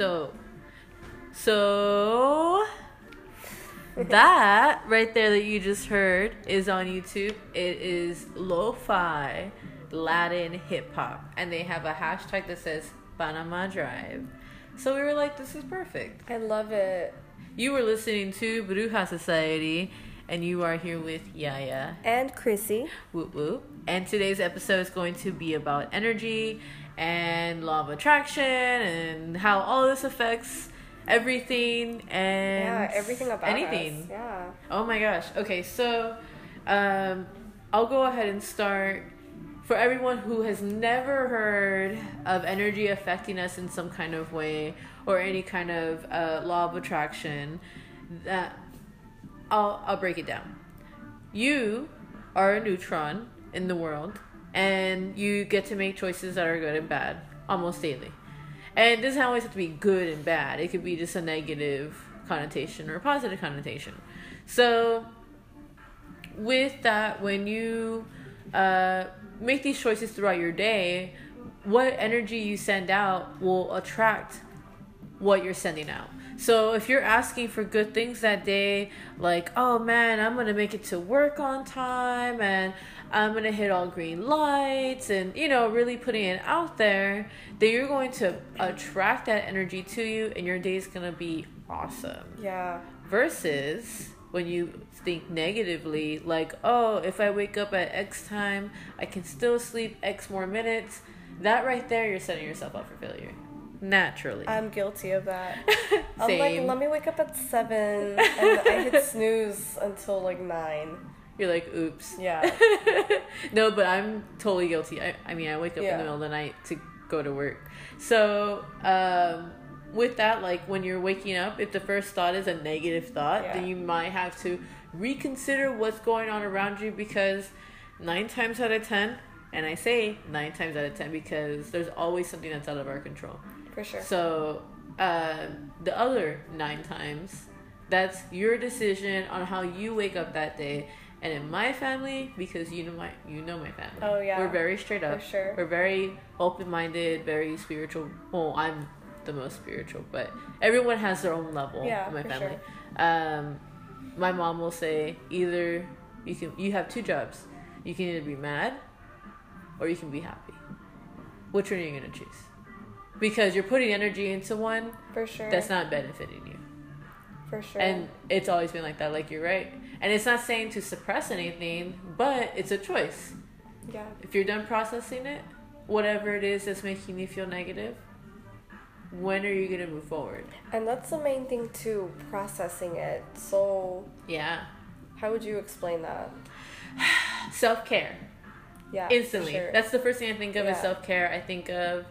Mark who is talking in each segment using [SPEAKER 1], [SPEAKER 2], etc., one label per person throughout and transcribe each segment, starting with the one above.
[SPEAKER 1] Dope. So that right there that you just heard is on YouTube. It is lo-fi Latin hip hop, and they have a hashtag that says Panama Drive. So we were like, this is perfect.
[SPEAKER 2] I love it.
[SPEAKER 1] You were listening to Bruja Society, and you are here with Yaya.
[SPEAKER 2] And Chrissy.
[SPEAKER 1] Whoop whoop. And today's episode is going to be about energy and law of attraction and how all this affects everything and
[SPEAKER 2] Yeah, everything about
[SPEAKER 1] anything.
[SPEAKER 2] us. Yeah.
[SPEAKER 1] Oh my gosh. Okay, so um, I'll go ahead and start. For everyone who has never heard of energy affecting us in some kind of way or any kind of uh, law of attraction, that I'll I'll break it down. You are a neutron in the world, and you get to make choices that are good and bad almost daily. And it doesn't always have to be good and bad. It could be just a negative connotation or a positive connotation. So, with that, when you uh, make these choices throughout your day, what energy you send out will attract what you're sending out. So if you're asking for good things that day, like, oh man, I'm gonna make it to work on time and I'm gonna hit all green lights and you know, really putting it out there, then you're going to attract that energy to you and your day is gonna be awesome.
[SPEAKER 2] Yeah.
[SPEAKER 1] Versus when you think negatively, like, oh, if I wake up at X time, I can still sleep X more minutes. That right there, you're setting yourself up for failure. Naturally.
[SPEAKER 2] I'm guilty of that. I'm like, let me wake up at seven, and I hit snooze until like nine.
[SPEAKER 1] You're like, oops.
[SPEAKER 2] Yeah.
[SPEAKER 1] no, but I'm totally guilty. I, I mean, I wake up in the middle of the night to go to work. So, um, with that, like when you're waking up, if the first thought is a negative thought,
[SPEAKER 2] Yeah.
[SPEAKER 1] then you might have to reconsider what's going on around you because nine times out of ten, and I say nine times out of ten because there's always something that's out of our control.
[SPEAKER 2] For sure.
[SPEAKER 1] So, uh, the other nine times, that's your decision on how you wake up that day. And in my family, because you know my you know my family.
[SPEAKER 2] Oh, yeah.
[SPEAKER 1] We're very straight up.
[SPEAKER 2] For sure.
[SPEAKER 1] We're very open minded, very spiritual. Well, I'm the most spiritual, but everyone has their own level
[SPEAKER 2] Yeah,
[SPEAKER 1] in my family. Um, my mom will say either you can you have two jobs. You can either be mad or you can be happy. Which one are you gonna choose? Because you're putting energy into one
[SPEAKER 2] For sure.
[SPEAKER 1] that's not benefiting you.
[SPEAKER 2] For sure.
[SPEAKER 1] And it's always been like that, like you're right. And it's not saying to suppress anything, but it's a choice.
[SPEAKER 2] yeah.
[SPEAKER 1] If you're done processing it, whatever it is that's making you feel negative, when are you gonna move forward?
[SPEAKER 2] And that's the main thing too, processing it. So,
[SPEAKER 1] Yeah.
[SPEAKER 2] how would you explain that?
[SPEAKER 1] Self care.
[SPEAKER 2] Yeah.
[SPEAKER 1] Instantly.
[SPEAKER 2] sure.
[SPEAKER 1] That's the first thing I think of
[SPEAKER 2] Yeah.
[SPEAKER 1] self care. I think of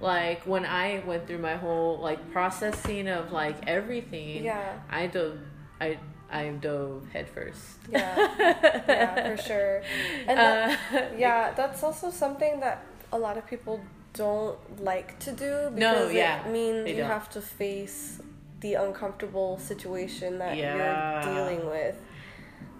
[SPEAKER 1] like when I went through my whole like processing of like everything.
[SPEAKER 2] Yeah.
[SPEAKER 1] I dove I I dove headfirst.
[SPEAKER 2] Yeah. yeah, for sure. And that,
[SPEAKER 1] Uh,
[SPEAKER 2] yeah, that's also something that a lot of people don't like to do
[SPEAKER 1] No,
[SPEAKER 2] because
[SPEAKER 1] yeah,
[SPEAKER 2] it means you
[SPEAKER 1] don't.
[SPEAKER 2] have to face the uncomfortable situation that
[SPEAKER 1] Yeah.
[SPEAKER 2] you're dealing with.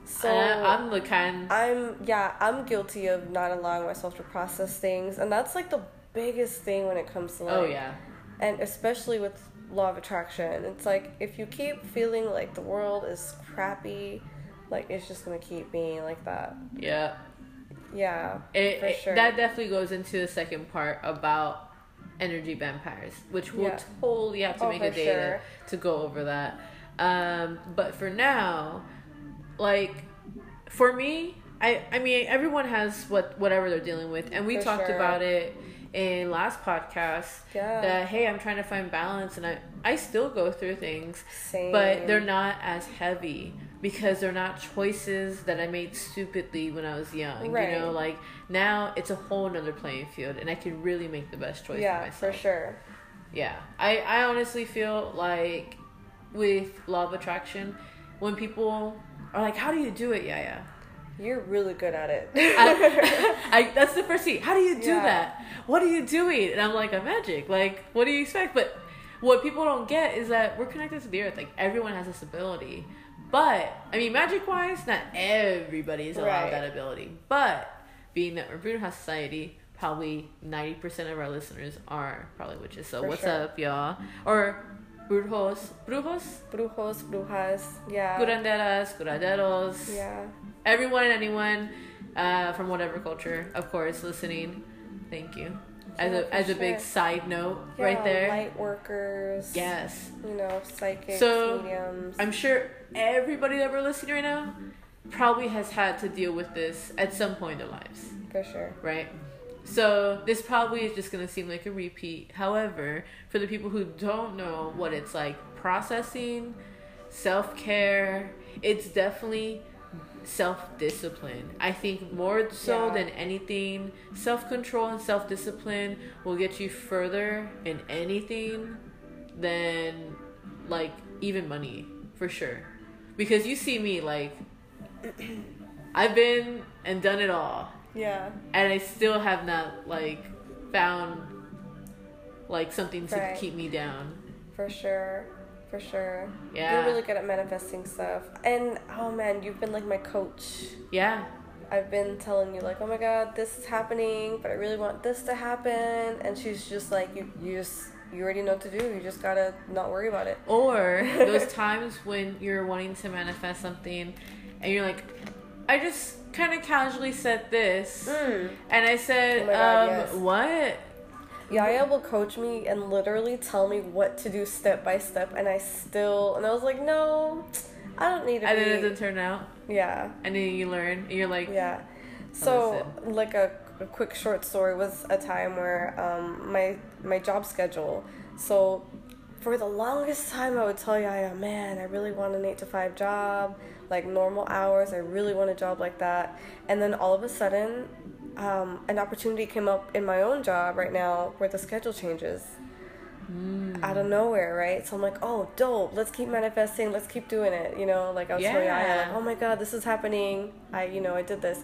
[SPEAKER 2] So
[SPEAKER 1] I, I'm the kind.
[SPEAKER 2] I'm yeah, I'm guilty of not allowing myself to process things, and that's like the biggest thing when it comes to like,
[SPEAKER 1] oh yeah.
[SPEAKER 2] and especially with law of attraction. It's like if you keep feeling like the world is crappy, like it's just gonna keep being like that.
[SPEAKER 1] Yeah.
[SPEAKER 2] Yeah,
[SPEAKER 1] It,
[SPEAKER 2] sure.
[SPEAKER 1] That definitely goes into the second part about energy vampires, which we'll
[SPEAKER 2] Yeah.
[SPEAKER 1] totally have to
[SPEAKER 2] Oh,
[SPEAKER 1] make a day
[SPEAKER 2] sure.
[SPEAKER 1] to, to go over that. Um, but for now, like for me, I I mean everyone has what whatever they're dealing with, and we
[SPEAKER 2] For
[SPEAKER 1] talked
[SPEAKER 2] sure.
[SPEAKER 1] about it in last podcast.
[SPEAKER 2] Yeah.
[SPEAKER 1] That hey, I'm trying to find balance, and I I still go through things,
[SPEAKER 2] Same.
[SPEAKER 1] but they're not as heavy because they're not choices that I made stupidly when I was young.
[SPEAKER 2] Right.
[SPEAKER 1] You know, like now it's a whole nother playing field, and I can really make the best choice
[SPEAKER 2] yeah,
[SPEAKER 1] for myself.
[SPEAKER 2] for sure.
[SPEAKER 1] Yeah, I I honestly feel like with law of attraction, when people are like, "How do you do it?" Yeah, yeah.
[SPEAKER 2] You're really good at it.
[SPEAKER 1] I, I that's the first thing. How do you do
[SPEAKER 2] Yeah.
[SPEAKER 1] that? What are you doing? And I'm like, I'm magic. Like, what do you expect? But what people don't get is that we're connected to the earth. Like everyone has this ability. But I mean, magic wise, not everybody is allowed
[SPEAKER 2] Right.
[SPEAKER 1] that ability. But being that we're Bruno House Society, probably 90% of our listeners are probably witches. So
[SPEAKER 2] For
[SPEAKER 1] what's
[SPEAKER 2] sure.
[SPEAKER 1] up, y'all? Or brujos, brujos,
[SPEAKER 2] Brujos, brujas. Yeah.
[SPEAKER 1] curanderas, curaderos,
[SPEAKER 2] Yeah.
[SPEAKER 1] Everyone and anyone uh, from whatever culture, of course, listening. Thank you. As
[SPEAKER 2] Yeah,
[SPEAKER 1] a as a big side note,
[SPEAKER 2] Yeah,
[SPEAKER 1] right there.
[SPEAKER 2] Light workers.
[SPEAKER 1] Yes,
[SPEAKER 2] You know, psychics,
[SPEAKER 1] So,
[SPEAKER 2] mediums.
[SPEAKER 1] I'm sure everybody that we're listening right now probably has had to deal with this at some point in their lives.
[SPEAKER 2] for sure.
[SPEAKER 1] right? So this probably is just gonna seem like a repeat. However, for the people who don't know what it's like processing, self care, it's definitely self discipline. I think more so
[SPEAKER 2] Yeah.
[SPEAKER 1] than anything, self control and self discipline will get you further in anything than like even money for sure. Because you see me like I've been and done it all
[SPEAKER 2] Yeah.
[SPEAKER 1] and I still have not like found like something to
[SPEAKER 2] Right.
[SPEAKER 1] keep me down.
[SPEAKER 2] For sure. For sure.
[SPEAKER 1] Yeah.
[SPEAKER 2] You're really good at manifesting stuff. And oh man, you've been like my coach.
[SPEAKER 1] Yeah.
[SPEAKER 2] I've been telling you like, oh my god, this is happening, but I really want this to happen. And she's just like, you, you just, you already know what to do. You just gotta not worry about it.
[SPEAKER 1] Or those times when you're wanting to manifest something and you're like, I just kind of casually said this.
[SPEAKER 2] Mm.
[SPEAKER 1] And I said,
[SPEAKER 2] Oh God,
[SPEAKER 1] um,
[SPEAKER 2] yes.
[SPEAKER 1] what?
[SPEAKER 2] Yaya will coach me and literally tell me what to do step by step, and I still, and I was like, no, I don't need to
[SPEAKER 1] And
[SPEAKER 2] be.
[SPEAKER 1] then it doesn't turn out.
[SPEAKER 2] yeah,
[SPEAKER 1] And then you learn. And you're like,
[SPEAKER 2] yeah. So, like a, a quick short story was a time where um, my my job schedule. So, for the longest time, I would tell Yaya, man, I really want an eight to five job, like normal hours. I really want a job like that. And then all of a sudden, um, an opportunity came up in my own job right now where the schedule changes out of nowhere, right? So I'm like, oh, dope. Let's keep manifesting. Let's keep doing it. You know, like I was telling Yaya,
[SPEAKER 1] Yeah.
[SPEAKER 2] like, oh my god, this is happening. I, you know, I did this.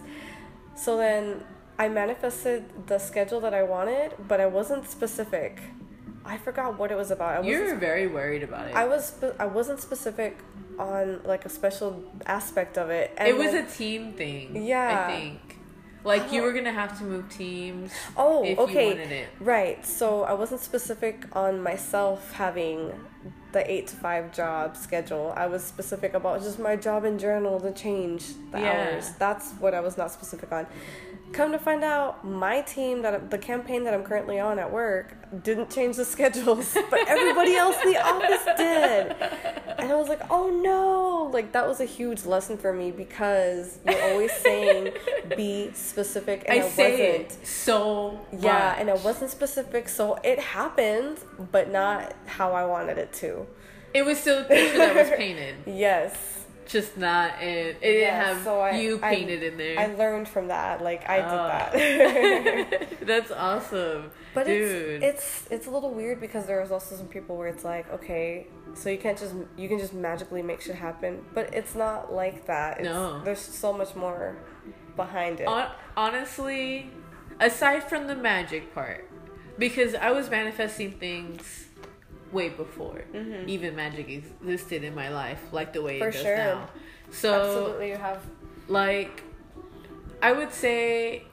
[SPEAKER 2] So then I manifested the schedule that I wanted, but I wasn't specific. I forgot what it was about. I wasn't
[SPEAKER 1] you're very worried about it.
[SPEAKER 2] I was I wasn't specific on like a special aspect of it. And
[SPEAKER 1] it was
[SPEAKER 2] then-
[SPEAKER 1] a team thing.
[SPEAKER 2] Yeah.
[SPEAKER 1] I think. Like you were gonna have to move teams.
[SPEAKER 2] Oh,
[SPEAKER 1] if
[SPEAKER 2] okay.
[SPEAKER 1] you wanted it.
[SPEAKER 2] Right. So I wasn't specific on myself having the eight to five job schedule. I was specific about just my job in general to change the
[SPEAKER 1] Yeah.
[SPEAKER 2] hours. That's what I was not specific on. Come to find out, my team that the campaign that I'm currently on at work didn't change the schedules, but everybody else in the office did. And I was like, oh no! Like that was a huge lesson for me because you're always saying be specific, and
[SPEAKER 1] I,
[SPEAKER 2] I,
[SPEAKER 1] say
[SPEAKER 2] wasn't.
[SPEAKER 1] it so
[SPEAKER 2] Yeah,
[SPEAKER 1] much.
[SPEAKER 2] and I wasn't specific, so it happened, but not how I wanted it to.
[SPEAKER 1] It was still a picture that was painted,
[SPEAKER 2] Yes.
[SPEAKER 1] Just not in. It didn't have
[SPEAKER 2] so I-
[SPEAKER 1] you
[SPEAKER 2] I-
[SPEAKER 1] painted in there.
[SPEAKER 2] I learned from that. Like I
[SPEAKER 1] Oh.
[SPEAKER 2] did that.
[SPEAKER 1] That's awesome,
[SPEAKER 2] but
[SPEAKER 1] dude.
[SPEAKER 2] it's it's it's a little weird because there was also some people where it's like, okay, so you can't just you can just magically make shit happen, but it's not like that. It's,
[SPEAKER 1] No.
[SPEAKER 2] There's so much more behind it.
[SPEAKER 1] Hon- honestly, aside from the magic part, because I was manifesting things way before even magic existed in my life, like the way
[SPEAKER 2] Mm-hmm. For
[SPEAKER 1] it does
[SPEAKER 2] sure.
[SPEAKER 1] now. So,
[SPEAKER 2] Absolutely, you have.
[SPEAKER 1] like, I would say,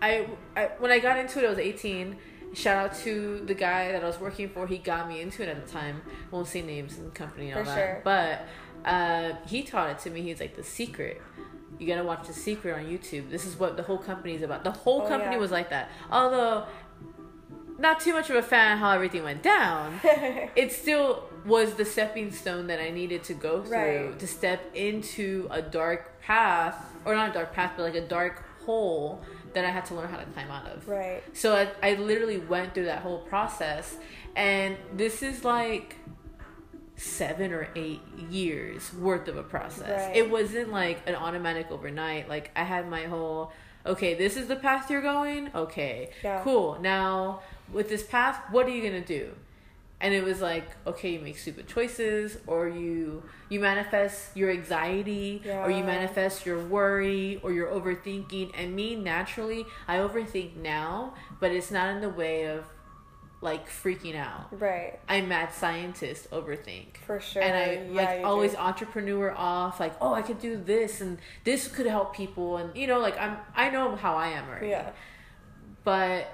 [SPEAKER 1] I, I when I got into it, I was eighteen. Shout out to the guy that I was working for. He got me into it at the time. Won't say names and company and all
[SPEAKER 2] For
[SPEAKER 1] that.
[SPEAKER 2] sure.
[SPEAKER 1] But uh, he taught it to me. He's like the secret. You gotta watch the secret on YouTube. This is what the whole company is about. The whole
[SPEAKER 2] Oh,
[SPEAKER 1] company
[SPEAKER 2] yeah.
[SPEAKER 1] was like that. Although not too much of a fan of how everything went down. it still was the stepping stone that I needed to go through
[SPEAKER 2] Right.
[SPEAKER 1] to step into a dark path, or not a dark path, but like a dark hole that I had to learn how to climb out of.
[SPEAKER 2] Right.
[SPEAKER 1] So I, I literally went through that whole process, and this is like seven or eight years worth of a process.
[SPEAKER 2] Right.
[SPEAKER 1] It wasn't like an automatic overnight. Like I had my whole, okay, this is the path you're going. Okay,
[SPEAKER 2] Yeah.
[SPEAKER 1] cool. Now with this path, what are you gonna do? And it was like, okay, you make stupid choices, or you you manifest your anxiety, or you manifest your worry, or your overthinking. And me, naturally, I overthink now, but it's not in the way of like freaking out.
[SPEAKER 2] Right.
[SPEAKER 1] I'm mad scientist overthink.
[SPEAKER 2] For sure.
[SPEAKER 1] And I
[SPEAKER 2] Yeah,
[SPEAKER 1] like always
[SPEAKER 2] do.
[SPEAKER 1] entrepreneur off, like, oh, I could do this and this could help people, and you know, like I'm, I know how I am already.
[SPEAKER 2] Yeah.
[SPEAKER 1] but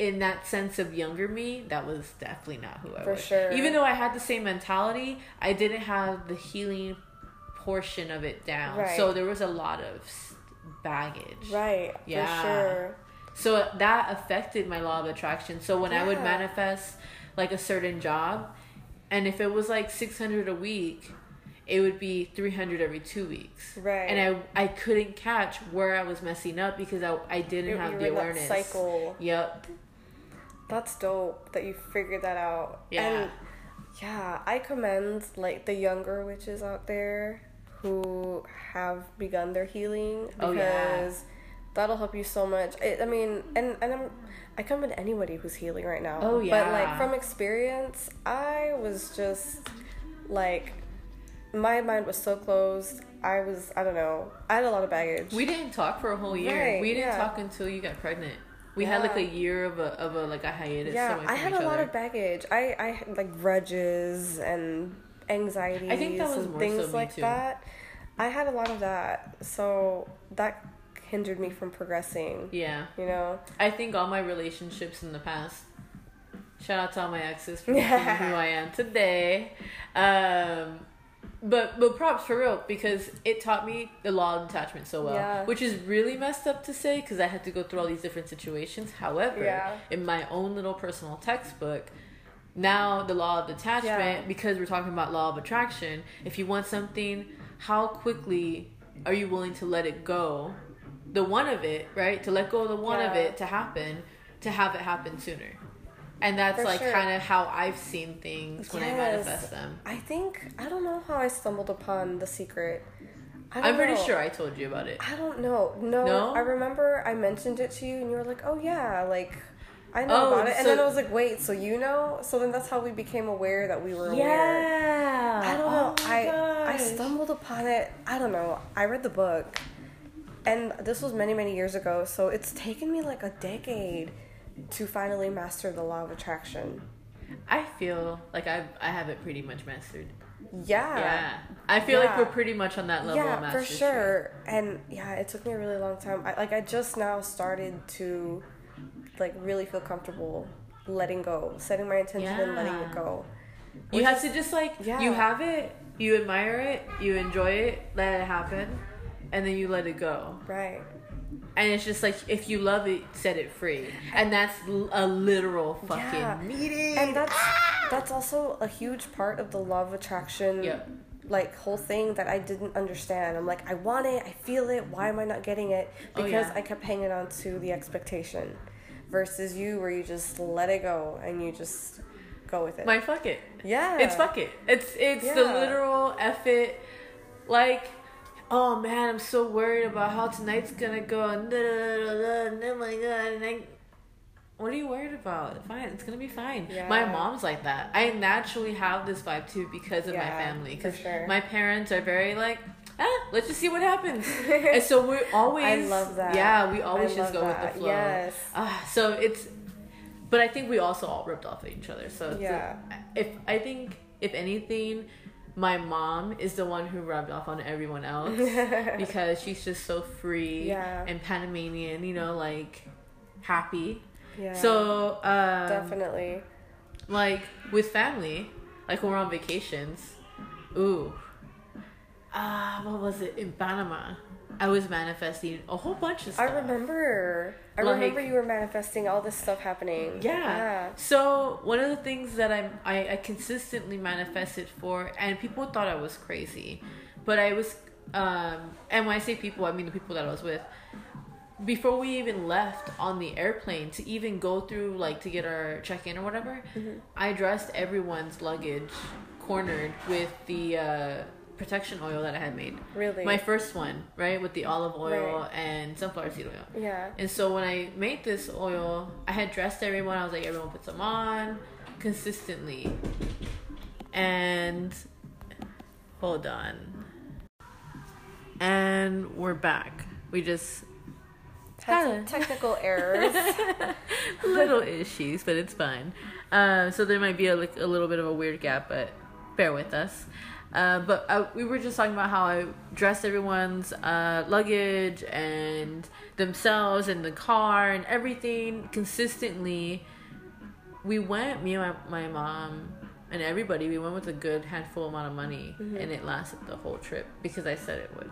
[SPEAKER 1] in that sense of younger me, that was definitely not who I was.
[SPEAKER 2] For
[SPEAKER 1] was.
[SPEAKER 2] sure.
[SPEAKER 1] Even though I had the same mentality, I didn't have the healing portion of it down.
[SPEAKER 2] Right.
[SPEAKER 1] So there was a lot of baggage.
[SPEAKER 2] Right.
[SPEAKER 1] Yeah.
[SPEAKER 2] For sure.
[SPEAKER 1] So that affected my law of attraction. So when I would manifest like a certain job, and if it was like 600 a week, it would be 300 every two weeks.
[SPEAKER 2] Right.
[SPEAKER 1] And I I couldn't catch where I was messing up because I, I didn't
[SPEAKER 2] You-
[SPEAKER 1] have the
[SPEAKER 2] were in that
[SPEAKER 1] awareness.
[SPEAKER 2] cycle.
[SPEAKER 1] Yep.
[SPEAKER 2] That's dope that you figured that out.
[SPEAKER 1] Yeah.
[SPEAKER 2] And yeah, I commend like the younger witches out there who have begun their healing because
[SPEAKER 1] Oh, yeah.
[SPEAKER 2] that'll help you so much. It, I mean, and and I'm I commend anybody who's healing right now.
[SPEAKER 1] Oh, yeah.
[SPEAKER 2] But like from experience, I was just like my mind was so closed. I was I don't know. I had a lot of baggage.
[SPEAKER 1] We didn't talk for a whole year.
[SPEAKER 2] Right,
[SPEAKER 1] we didn't
[SPEAKER 2] yeah.
[SPEAKER 1] talk until you got pregnant. We had like a year of a of a like a hiatus.
[SPEAKER 2] yeah, I had a lot
[SPEAKER 1] other.
[SPEAKER 2] of baggage. I I had like grudges and anxieties
[SPEAKER 1] I think that was
[SPEAKER 2] things
[SPEAKER 1] so
[SPEAKER 2] like
[SPEAKER 1] too.
[SPEAKER 2] that. I had a lot of that, so that hindered me from progressing.
[SPEAKER 1] Yeah.
[SPEAKER 2] You know,
[SPEAKER 1] I think all my relationships in the past. Shout out to all my exes for making who I am today. Um, but but props for real because it taught me the law of attachment so well,
[SPEAKER 2] Yeah.
[SPEAKER 1] which is really messed up to say because I had to go through all these different situations. However,
[SPEAKER 2] Yeah.
[SPEAKER 1] in my own little personal textbook, now the law of detachment
[SPEAKER 2] Yeah.
[SPEAKER 1] because we're talking about law of attraction. If you want something, how quickly are you willing to let it go? The one of it, right? To let go of the one of it to happen, to have it happen sooner. And that's
[SPEAKER 2] For
[SPEAKER 1] like
[SPEAKER 2] sure.
[SPEAKER 1] kind of how I've seen things when I manifest them.
[SPEAKER 2] I think I don't know how I stumbled upon the secret. I
[SPEAKER 1] I'm pretty sure I told you about it.
[SPEAKER 2] I don't know. No,
[SPEAKER 1] No?
[SPEAKER 2] I remember I mentioned it to you, and you were like, "Oh yeah, like." I know
[SPEAKER 1] Oh,
[SPEAKER 2] about it, and
[SPEAKER 1] so-
[SPEAKER 2] then I was like, "Wait, so you know?" So then that's how we became aware that we were aware.
[SPEAKER 1] Yeah.
[SPEAKER 2] I don't oh know.
[SPEAKER 1] Oh my
[SPEAKER 2] I I stumbled upon it. I don't know. I read the book, and this was many many years ago. So it's taken me like a decade to finally master the law of attraction.
[SPEAKER 1] I feel like I I have it pretty much mastered.
[SPEAKER 2] Yeah.
[SPEAKER 1] Yeah. I feel like we're pretty much on that level of
[SPEAKER 2] yeah, for sure. And yeah, it took me a really long time. I, like I just now started to like really feel comfortable letting go, setting my intention and letting it go.
[SPEAKER 1] You have
[SPEAKER 2] is-
[SPEAKER 1] to just like
[SPEAKER 2] Yeah.
[SPEAKER 1] you have it, you admire it, you enjoy it, let it happen, and then you let it go.
[SPEAKER 2] Right.
[SPEAKER 1] And it's just like if you love it, set it free, and that's a literal fucking
[SPEAKER 2] Yeah.
[SPEAKER 1] meeting.
[SPEAKER 2] And that's that's also a huge part of the law of attraction
[SPEAKER 1] Yep.
[SPEAKER 2] like whole thing that I didn't understand. I'm like, I want it, I feel it, why am I not getting it?
[SPEAKER 1] Oh,
[SPEAKER 2] Because
[SPEAKER 1] yeah.
[SPEAKER 2] I kept hanging on to the expectation. Versus you where you just let it go and you just go with it.
[SPEAKER 1] my fuck it.
[SPEAKER 2] yeah.
[SPEAKER 1] It's fuck it. It's it's the literal F it. Like, oh man, I'm so worried about how tonight's gonna go. And, oh my god, and I. What are you worried about? Fine, it's gonna be fine.
[SPEAKER 2] Yeah.
[SPEAKER 1] My mom's like that. I naturally have this vibe too because of my family. Because
[SPEAKER 2] sure.
[SPEAKER 1] my parents are very like, ah, let's just see what happens. and so we're always.
[SPEAKER 2] I love that.
[SPEAKER 1] Yeah, we always
[SPEAKER 2] I
[SPEAKER 1] just go
[SPEAKER 2] that.
[SPEAKER 1] with the flow.
[SPEAKER 2] Yes.
[SPEAKER 1] Ah, so it's, but I think we also all ripped off of each other. So it's a-
[SPEAKER 2] Yeah.
[SPEAKER 1] if I think if anything, my mom is the one who rubbed off on everyone else because she's just so free
[SPEAKER 2] Yeah.
[SPEAKER 1] and Panamanian, you know, like happy.
[SPEAKER 2] Yeah.
[SPEAKER 1] So um,
[SPEAKER 2] definitely.
[SPEAKER 1] like with family, like when we're on vacations, ooh, ah, what was it in Panama? I was manifesting a whole bunch of stuff.
[SPEAKER 2] I remember. I
[SPEAKER 1] Like-
[SPEAKER 2] remember you were manifesting all this stuff happening.
[SPEAKER 1] Yeah. So one of the things that I'm, I I consistently manifested for, and people thought I was crazy, but I was, um, and when I say people, I mean the people that I was with. Before we even left on the airplane to even go through like to get our check in or whatever, I dressed everyone's luggage cornered with the uh, protection oil that I had made.
[SPEAKER 2] Really.
[SPEAKER 1] My first one, right, with the olive oil
[SPEAKER 2] Right.
[SPEAKER 1] and sunflower seed oil.
[SPEAKER 2] yeah.
[SPEAKER 1] And so when I made this oil, I had dressed everyone. I was like, everyone put some on consistently. And hold on. And we're back. We just
[SPEAKER 2] Had some technical errors.
[SPEAKER 1] little issues, but it's fine. Uh, so there might be a, like, a little bit of a weird gap, but bear with us. Uh, but I, we were just talking about how I dressed everyone's uh, luggage and themselves in the car and everything consistently. We went, me and my, my mom and everybody, we went with a good handful amount of money,
[SPEAKER 2] Mm-hmm.
[SPEAKER 1] and it lasted the whole trip because I said it would.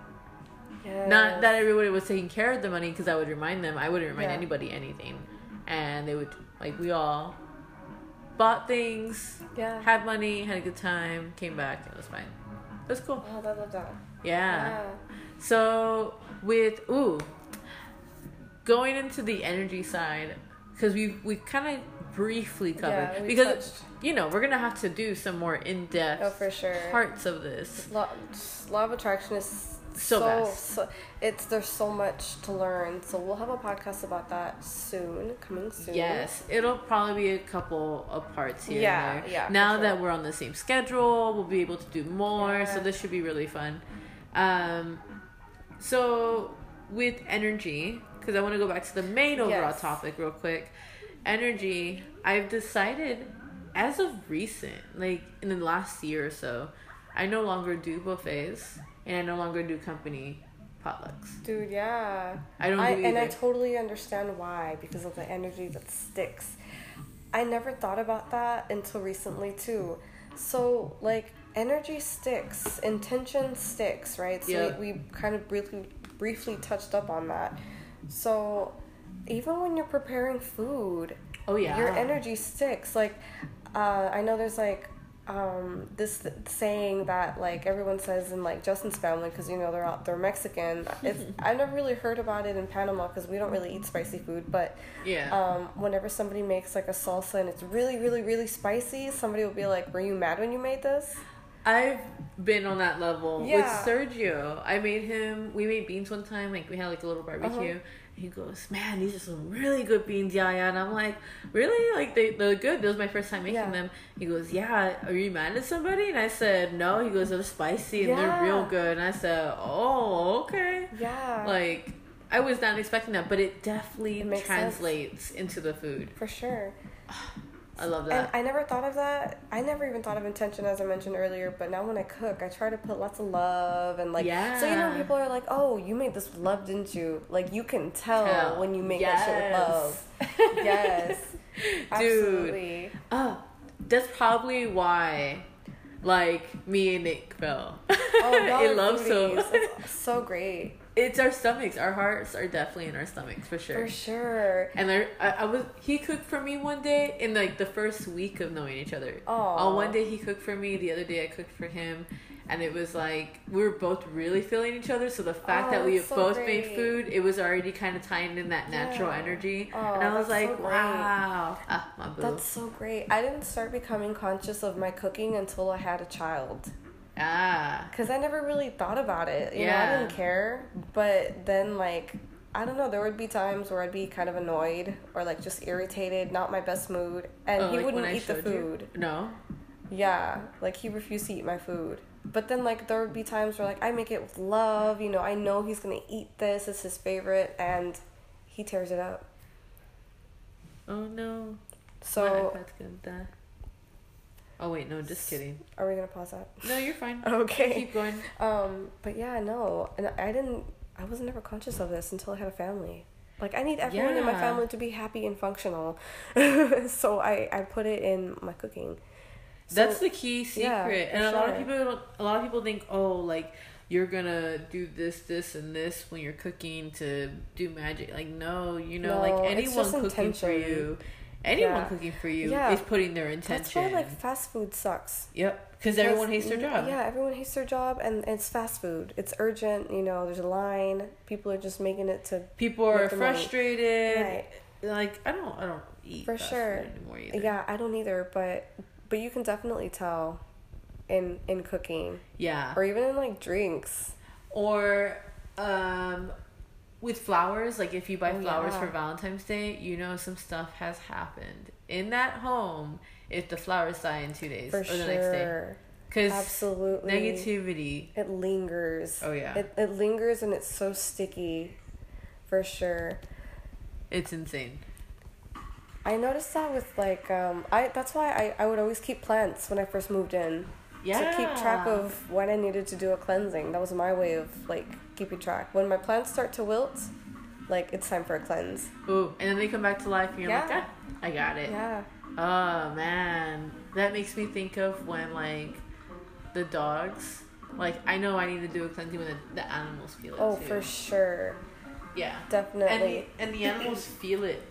[SPEAKER 2] Yes.
[SPEAKER 1] Not that everybody was taking care of the money because I would remind them. I wouldn't remind
[SPEAKER 2] Yeah.
[SPEAKER 1] anybody anything, and they would like we all bought things,
[SPEAKER 2] Yeah.
[SPEAKER 1] had money, had a good time, came back, it was fine. It was cool.
[SPEAKER 2] Oh, that, that, that.
[SPEAKER 1] Yeah. So with ooh, going into the energy side, because we we kind of briefly covered
[SPEAKER 2] Yeah,
[SPEAKER 1] because
[SPEAKER 2] touched.
[SPEAKER 1] you know we're gonna have to do some more in depth
[SPEAKER 2] Oh, for sure.
[SPEAKER 1] parts of this.
[SPEAKER 2] Law, law of attraction is
[SPEAKER 1] So
[SPEAKER 2] so,
[SPEAKER 1] vast.
[SPEAKER 2] so it's there's so much to learn. So we'll have a podcast about that soon, coming soon.
[SPEAKER 1] Yes, it'll probably be a couple of parts here.
[SPEAKER 2] Yeah,
[SPEAKER 1] and there.
[SPEAKER 2] yeah,
[SPEAKER 1] Now
[SPEAKER 2] sure.
[SPEAKER 1] that we're on the same schedule, we'll be able to do more. So this should be really fun. Um, so with energy, because I want to go back to the main overall
[SPEAKER 2] Yes.
[SPEAKER 1] topic real quick. Energy, I've decided as of recent, like in the last year or so, I no longer do buffets and I no longer do company potlucks.
[SPEAKER 2] Dude, yeah.
[SPEAKER 1] I don't
[SPEAKER 2] I,
[SPEAKER 1] do
[SPEAKER 2] and I totally understand why because of the energy that sticks. I never thought about that until recently too. So like energy sticks, intention sticks, right? So
[SPEAKER 1] Yeah.
[SPEAKER 2] we, we kind of briefly briefly touched up on that. So even when you're preparing food,
[SPEAKER 1] Oh yeah,
[SPEAKER 2] your energy sticks. Like, uh, I know there's like um, this th- saying that like everyone says in like Justin's family because you know they're all, they're Mexican. It's I've never really heard about it in Panama because we don't really eat spicy food. But
[SPEAKER 1] yeah.
[SPEAKER 2] um, whenever somebody makes like a salsa and it's really really really spicy, somebody will be like, "Were you mad when you made this?"
[SPEAKER 1] I've been on that level
[SPEAKER 2] Yeah.
[SPEAKER 1] with Sergio. I made him. We made beans one time. Like we had like a little barbecue.
[SPEAKER 2] Uh-huh.
[SPEAKER 1] He goes, "Man, these are some really good beans, yeah, yeah." And I'm like, "Really? Like they they're good." That was my first time making
[SPEAKER 2] Yeah.
[SPEAKER 1] them. He goes, "Yeah." Are you mad at somebody? And I said, "No." He goes, "They're spicy and they're real good." And I said, "Oh, okay."
[SPEAKER 2] Yeah,
[SPEAKER 1] Like I was not expecting that, but it definitely
[SPEAKER 2] It makes sense.
[SPEAKER 1] translates into the food.
[SPEAKER 2] for sure.
[SPEAKER 1] I love
[SPEAKER 2] And
[SPEAKER 1] that.
[SPEAKER 2] I never thought of that. I never even thought of intention as I mentioned earlier. But now when I cook, I try to put lots of love and like. yeah. So you know, people are like, "Oh, you made this with love, didn't you?" Like you can tell,
[SPEAKER 1] Tell.
[SPEAKER 2] when you make that shit with love. yes, absolutely.
[SPEAKER 1] Oh, that's probably why, like me and Nick fell.
[SPEAKER 2] Oh,
[SPEAKER 1] it loves so.
[SPEAKER 2] So great
[SPEAKER 1] It's our stomachs. Our hearts are definitely in our stomachs for sure.
[SPEAKER 2] for sure.
[SPEAKER 1] And I, I, I was he cooked for me one day in like the first week of knowing each other.
[SPEAKER 2] Aw.
[SPEAKER 1] On one day he cooked for me, the other day I cooked for him, and it was like we were both really feeling each other. So the fact
[SPEAKER 2] Oh,
[SPEAKER 1] that we
[SPEAKER 2] so
[SPEAKER 1] both
[SPEAKER 2] great.
[SPEAKER 1] made food, it was already kind of tying in that natural
[SPEAKER 2] Yeah.
[SPEAKER 1] energy,
[SPEAKER 2] Oh,
[SPEAKER 1] and I was
[SPEAKER 2] that's so
[SPEAKER 1] like, wow, ah, my boo,
[SPEAKER 2] That's so great. I didn't start becoming conscious of my cooking until I had a child.
[SPEAKER 1] Ah,
[SPEAKER 2] Cause I never really thought about it. You know,
[SPEAKER 1] Yeah.
[SPEAKER 2] I didn't care. But then, like, I don't know. There would be times where I'd be kind of annoyed or like just irritated, not my best mood, and
[SPEAKER 1] Oh,
[SPEAKER 2] he
[SPEAKER 1] like
[SPEAKER 2] wouldn't eat the
[SPEAKER 1] showed you?
[SPEAKER 2] food.
[SPEAKER 1] No.
[SPEAKER 2] Yeah, like he refused to eat my food. But then, like, there would be times where like I make it with love. You know, I know he's gonna eat this. It's his favorite, and he tears it up.
[SPEAKER 1] Oh no.
[SPEAKER 2] So,
[SPEAKER 1] My iPad's gonna die. Oh wait, no, just kidding.
[SPEAKER 2] are we gonna pause that?
[SPEAKER 1] No, you're fine.
[SPEAKER 2] Okay.
[SPEAKER 1] Keep going.
[SPEAKER 2] Um, but yeah, no, and I didn't. I was never conscious of this until I had a family. Like I need everyone in my family to be happy and functional, so I I put it in my cooking. So-
[SPEAKER 1] That's the key secret.
[SPEAKER 2] yeah,
[SPEAKER 1] and a
[SPEAKER 2] for
[SPEAKER 1] lot of people don't, a lot of people think, "Oh, like you're going to do this this and this when you're cooking to do magic." Like no, you know,
[SPEAKER 2] No,
[SPEAKER 1] like anyone cooking for you, anyone
[SPEAKER 2] Yeah.
[SPEAKER 1] cooking for you
[SPEAKER 2] Yeah.
[SPEAKER 1] is putting their intention.
[SPEAKER 2] That's why like fast food sucks.
[SPEAKER 1] yep, cuz everyone hates their job.
[SPEAKER 2] Yeah, everyone hates their job, and it's fast food. It's urgent. You know, there's a line. People are just making it to.
[SPEAKER 1] People are
[SPEAKER 2] Make the money.
[SPEAKER 1] frustrated.
[SPEAKER 2] Right.
[SPEAKER 1] Like I don't I don't eat
[SPEAKER 2] For sure.
[SPEAKER 1] anymore either.
[SPEAKER 2] Yeah, I don't either, but but you can definitely tell, in in cooking
[SPEAKER 1] Yeah.
[SPEAKER 2] or even in like drinks.
[SPEAKER 1] Or um with flowers, like if you buy
[SPEAKER 2] Oh,
[SPEAKER 1] flowers
[SPEAKER 2] yeah.
[SPEAKER 1] for Valentine's Day, you know some stuff has happened in that home if the flowers die in two days
[SPEAKER 2] For
[SPEAKER 1] or the next day.
[SPEAKER 2] sure.
[SPEAKER 1] Because
[SPEAKER 2] Absolutely.
[SPEAKER 1] negativity.
[SPEAKER 2] It lingers.
[SPEAKER 1] Oh yeah,
[SPEAKER 2] It, it lingers and it's so sticky. For sure.
[SPEAKER 1] it's insane.
[SPEAKER 2] I noticed that with like um I that's why I, I would always keep plants when I first moved in.
[SPEAKER 1] Yeah.
[SPEAKER 2] to keep track of when I needed to do a cleansing. That was my way of like keeping track. When my plants start to wilt, like it's time for a cleanse.
[SPEAKER 1] Ooh, and then they come back to life, and you're like,
[SPEAKER 2] Yeah.
[SPEAKER 1] ah, I got it.
[SPEAKER 2] Yeah.
[SPEAKER 1] Oh man, that makes me think of when like the dogs. Like I know I need to do a cleansing when the, the animals feel it
[SPEAKER 2] Oh,
[SPEAKER 1] too.
[SPEAKER 2] for sure.
[SPEAKER 1] Yeah. And
[SPEAKER 2] Definitely.
[SPEAKER 1] the, and the animals feel it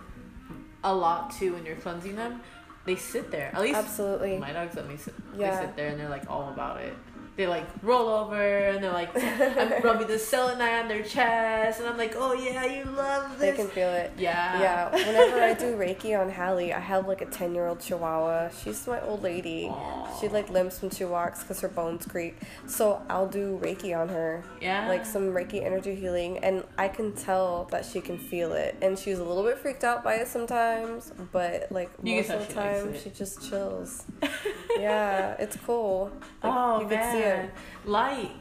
[SPEAKER 1] a lot too when you're cleansing them. They sit there. At least
[SPEAKER 2] Absolutely.
[SPEAKER 1] my dogs let me sit.
[SPEAKER 2] Yeah.
[SPEAKER 1] They sit there and they're like all about it. They like roll over and they're like I'm rubbing the selenite on their chest and I'm like, oh yeah, you love this They
[SPEAKER 2] can feel it.
[SPEAKER 1] yeah.
[SPEAKER 2] Yeah, whenever I do Reiki on Hallie, I have like a 10 year old Chihuahua. She's my old lady.
[SPEAKER 1] Aw.
[SPEAKER 2] She like limps when she walks because her bones creak. So I'll do Reiki on her.
[SPEAKER 1] Yeah.
[SPEAKER 2] Like some Reiki energy healing, and I can tell that she can feel it. And she's a little bit freaked out by it sometimes, but like
[SPEAKER 1] You
[SPEAKER 2] most of the
[SPEAKER 1] tell she likes
[SPEAKER 2] time, she just chills. yeah, it's cool. Like,
[SPEAKER 1] oh
[SPEAKER 2] you
[SPEAKER 1] man.
[SPEAKER 2] can see it.
[SPEAKER 1] Light.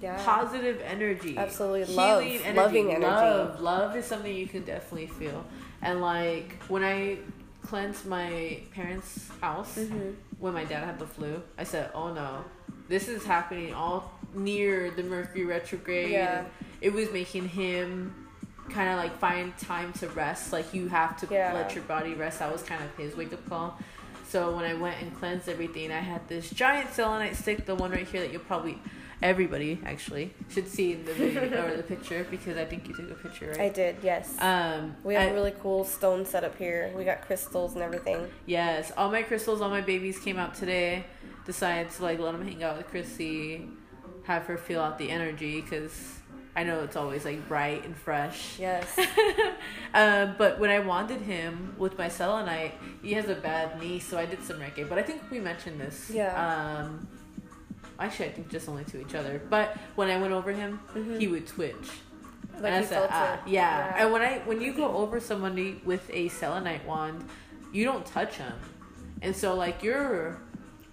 [SPEAKER 2] Yeah.
[SPEAKER 1] positive energy.
[SPEAKER 2] Absolutely. Love.
[SPEAKER 1] Healing
[SPEAKER 2] Loving energy.
[SPEAKER 1] Love. Love is something you can definitely feel. And like when I cleansed my parents' house
[SPEAKER 2] Mhm.
[SPEAKER 1] when my dad had the flu, I said, "Oh no, this is happening all near the Mercury retrograde.
[SPEAKER 2] Yeah.
[SPEAKER 1] It was making him." kind of like find time to rest like you have to
[SPEAKER 2] Yeah.
[SPEAKER 1] let your body rest that was kind of his wake-up call so when i went and cleansed everything i had this giant selenite stick the one right here that you'll probably everybody actually should see in the video or the picture because i think you took a picture right
[SPEAKER 2] I did, yes.
[SPEAKER 1] um
[SPEAKER 2] we have
[SPEAKER 1] I-
[SPEAKER 2] a really cool stone set up here. We got crystals and everything.
[SPEAKER 1] Yes, all my crystals, all my babies came out today. Decided to like let them hang out with Chrissy, have her feel out the energy because I know it's always like bright and fresh.
[SPEAKER 2] Yes.
[SPEAKER 1] um, but when I wanted him with my selenite, he has a bad knee, so I did some Reiki. But I think we mentioned this.
[SPEAKER 2] Yeah.
[SPEAKER 1] Um, actually, I think just only to each other. But when I went over him,
[SPEAKER 2] Mhm.
[SPEAKER 1] he would twitch.
[SPEAKER 2] Like
[SPEAKER 1] and
[SPEAKER 2] you
[SPEAKER 1] said,
[SPEAKER 2] felt
[SPEAKER 1] ah,
[SPEAKER 2] it.
[SPEAKER 1] yeah. And when I when you go over somebody with a selenite wand, you don't touch them, and so like you're